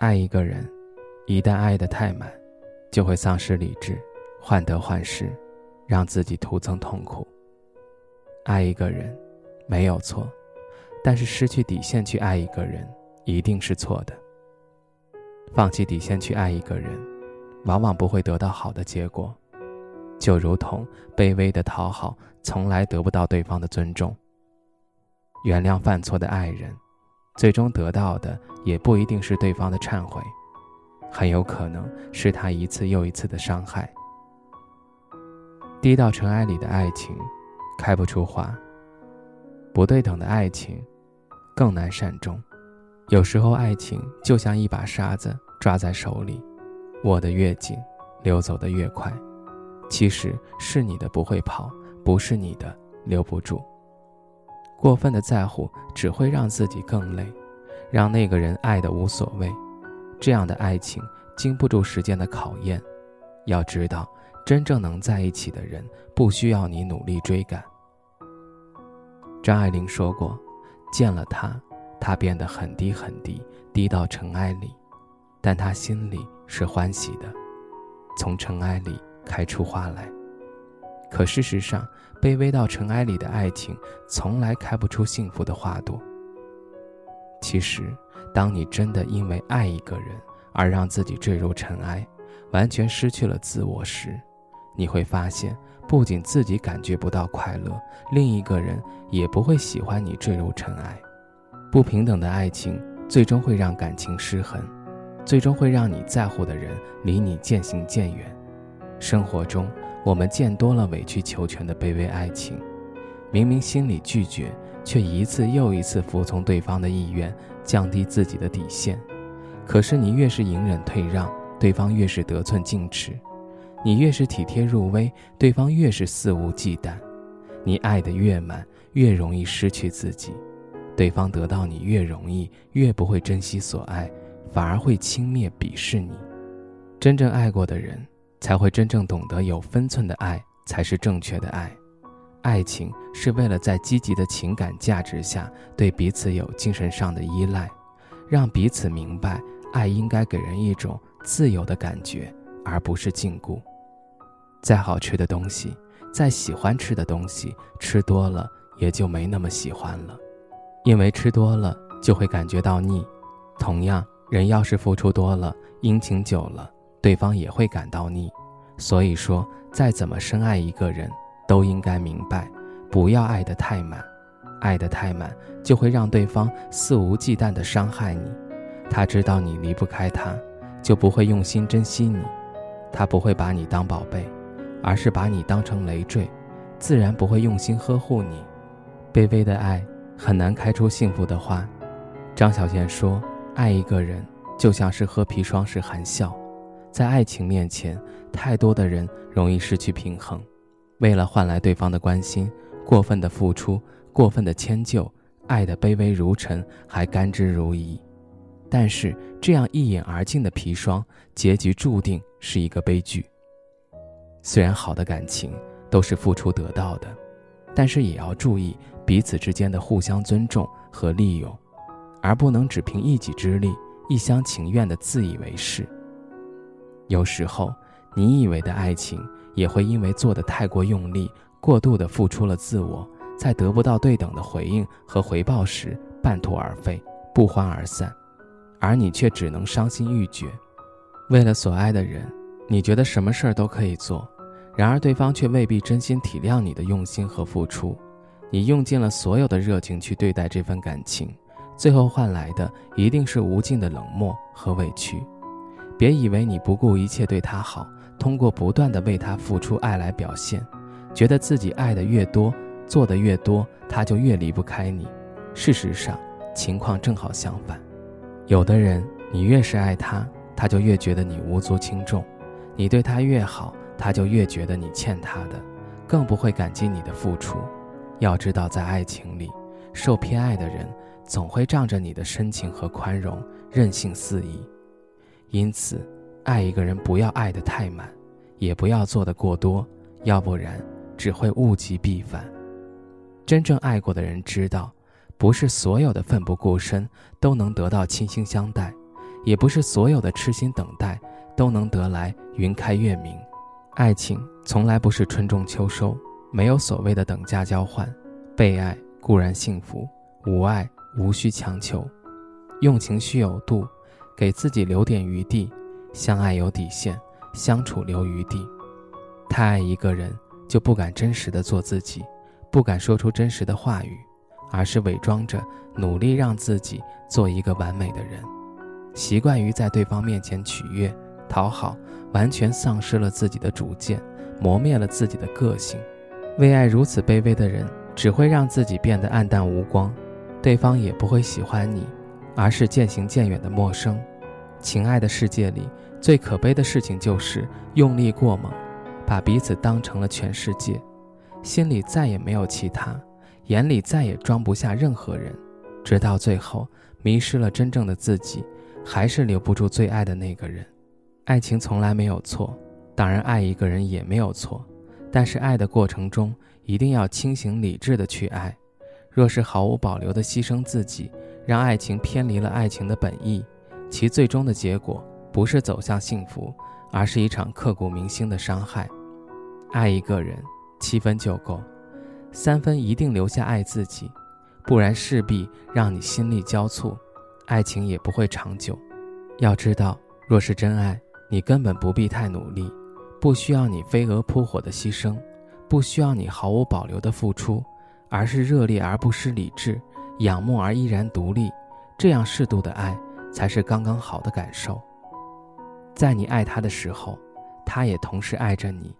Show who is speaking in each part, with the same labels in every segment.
Speaker 1: 爱一个人，一旦爱得太满，就会丧失理智，患得患失，让自己徒增痛苦。爱一个人，没有错，但是失去底线去爱一个人，一定是错的。放弃底线去爱一个人，往往不会得到好的结果，就如同卑微的讨好，从来得不到对方的尊重。原谅犯错的爱人。最终得到的也不一定是对方的忏悔，很有可能是他一次又一次的伤害。低到尘埃里的爱情，开不出花；不对等的爱情，更难善终。有时候，爱情就像一把沙子，抓在手里，握得越紧，流走的越快。其实是你的不会跑，不是你的留不住。过分的在乎只会让自己更累，让那个人爱的无所谓。这样的爱情经不住时间的考验。要知道，真正能在一起的人，不需要你努力追赶。张爱玲说过：“见了他，他变得很低很低，低到尘埃里，但他心里是欢喜的，从尘埃里开出花来。”可事实上，卑微到尘埃里的爱情，从来开不出幸福的花朵。其实，当你真的因为爱一个人而让自己坠入尘埃，完全失去了自我时，你会发现，不仅自己感觉不到快乐，另一个人也不会喜欢你坠入尘埃。不平等的爱情，最终会让感情失衡，最终会让你在乎的人离你渐行渐远。生活中。我们见多了委曲求全的卑微爱情，明明心里拒绝，却一次又一次服从对方的意愿，降低自己的底线。可是你越是隐忍退让，对方越是得寸进尺；你越是体贴入微，对方越是肆无忌惮。你爱得越满，越容易失去自己；对方得到你越容易，越不会珍惜所爱，反而会轻蔑鄙视你。真正爱过的人。才会真正懂得，有分寸的爱才是正确的爱。爱情是为了在积极的情感价值下，对彼此有精神上的依赖，让彼此明白，爱应该给人一种自由的感觉，而不是禁锢。再好吃的东西，再喜欢吃的东西，吃多了也就没那么喜欢了，因为吃多了就会感觉到腻。同样，人要是付出多了，殷勤久了。对方也会感到腻，所以说，再怎么深爱一个人，都应该明白，不要爱得太满，爱得太满就会让对方肆无忌惮地伤害你。他知道你离不开他，就不会用心珍惜你，他不会把你当宝贝，而是把你当成累赘，自然不会用心呵护你。卑微的爱很难开出幸福的花。张小娴说：“爱一个人，就像是喝砒霜时含笑。”在爱情面前，太多的人容易失去平衡，为了换来对方的关心，过分的付出，过分的迁就，爱的卑微如尘，还甘之如饴。但是这样一饮而尽的砒霜，结局注定是一个悲剧。虽然好的感情都是付出得到的，但是也要注意彼此之间的互相尊重和利用，而不能只凭一己之力，一厢情愿的自以为是。有时候，你以为的爱情也会因为做的太过用力，过度的付出了自我，在得不到对等的回应和回报时，半途而废，不欢而散，而你却只能伤心欲绝。为了所爱的人，你觉得什么事儿都可以做，然而对方却未必真心体谅你的用心和付出。你用尽了所有的热情去对待这份感情，最后换来的一定是无尽的冷漠和委屈。别以为你不顾一切对他好，通过不断的为他付出爱来表现，觉得自己爱的越多，做的越多，他就越离不开你。事实上，情况正好相反。有的人，你越是爱他，他就越觉得你无足轻重；你对他越好，他就越觉得你欠他的，更不会感激你的付出。要知道，在爱情里，受偏爱的人总会仗着你的深情和宽容，任性肆意。因此，爱一个人不要爱得太满，也不要做得过多，要不然只会物极必反。真正爱过的人知道，不是所有的奋不顾身都能得到倾心相待，也不是所有的痴心等待都能得来云开月明。爱情从来不是春种秋收，没有所谓的等价交换。被爱固然幸福，无爱无需强求，用情须有度。给自己留点余地，相爱有底线，相处留余地。太爱一个人，就不敢真实的做自己，不敢说出真实的话语，而是伪装着努力让自己做一个完美的人，习惯于在对方面前取悦、讨好，完全丧失了自己的主见，磨灭了自己的个性。为爱如此卑微的人，只会让自己变得暗淡无光，对方也不会喜欢你，而是渐行渐远的陌生。情爱的世界里，最可悲的事情就是用力过猛，把彼此当成了全世界，心里再也没有其他，眼里再也装不下任何人，直到最后迷失了真正的自己，还是留不住最爱的那个人。爱情从来没有错，当然爱一个人也没有错，但是爱的过程中一定要清醒理智的去爱。若是毫无保留的牺牲自己，让爱情偏离了爱情的本意。其最终的结果不是走向幸福，而是一场刻骨铭心的伤害。爱一个人，七分就够，三分一定留下爱自己，不然势必让你心力交瘁，爱情也不会长久。要知道，若是真爱，你根本不必太努力，不需要你飞蛾扑火的牺牲，不需要你毫无保留的付出，而是热烈而不失理智，仰慕而依然独立，这样适度的爱。才是刚刚好的感受。在你爱他的时候，他也同时爱着你，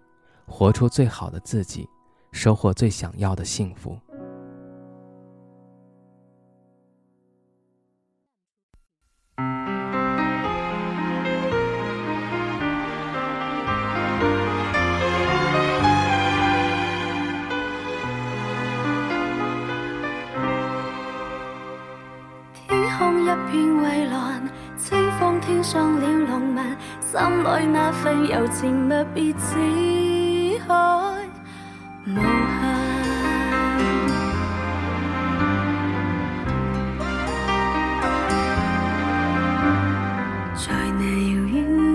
Speaker 1: 活出最好的自己，收获最想要的幸福。
Speaker 2: 上了浪漫，心里那份柔情蜜别似海无限。在那遥远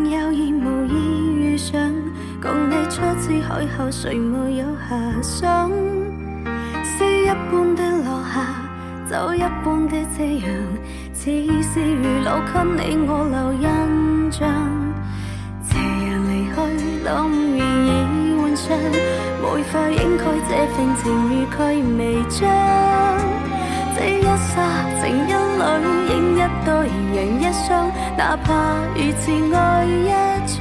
Speaker 2: 有意无意遇上，共你初次邂逅，谁没有遐想？诗一般的落下。酒一般的夕阳，似是如老给你我留没法掩盖这份情欲佢微将。这一刹情音里，应一对人一双，哪怕如此爱一场。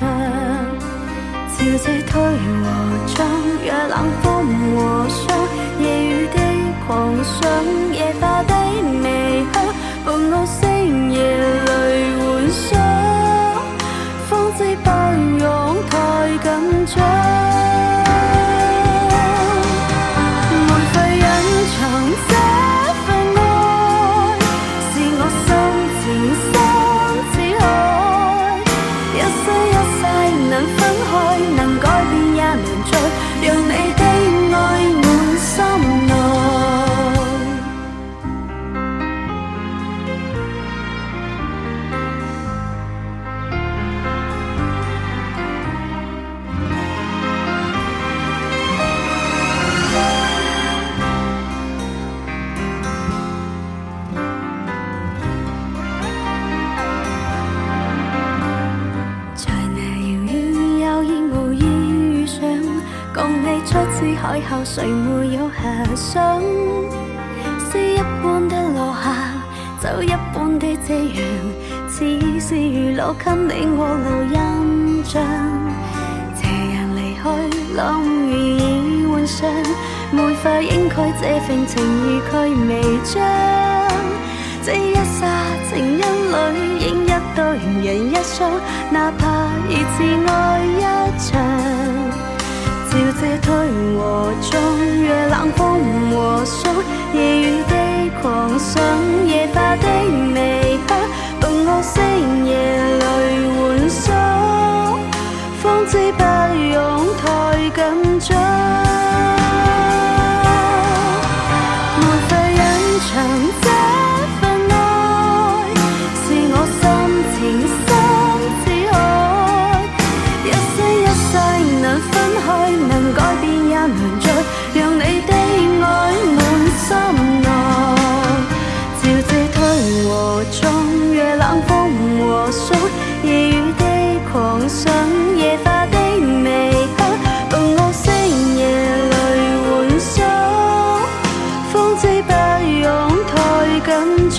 Speaker 2: 潮汐退和涨，若冷风谁没有遐想？是一般的落霞，酒一般的夕阳，似是如老给你我留印象。斜阳离去，朗月已换上，没法应盖这份情意，佢未将。这一刹情一缕，映一对人一双，哪怕已挚爱一场。笑这退和中，若冷风和霜，夜雨的狂想。Cần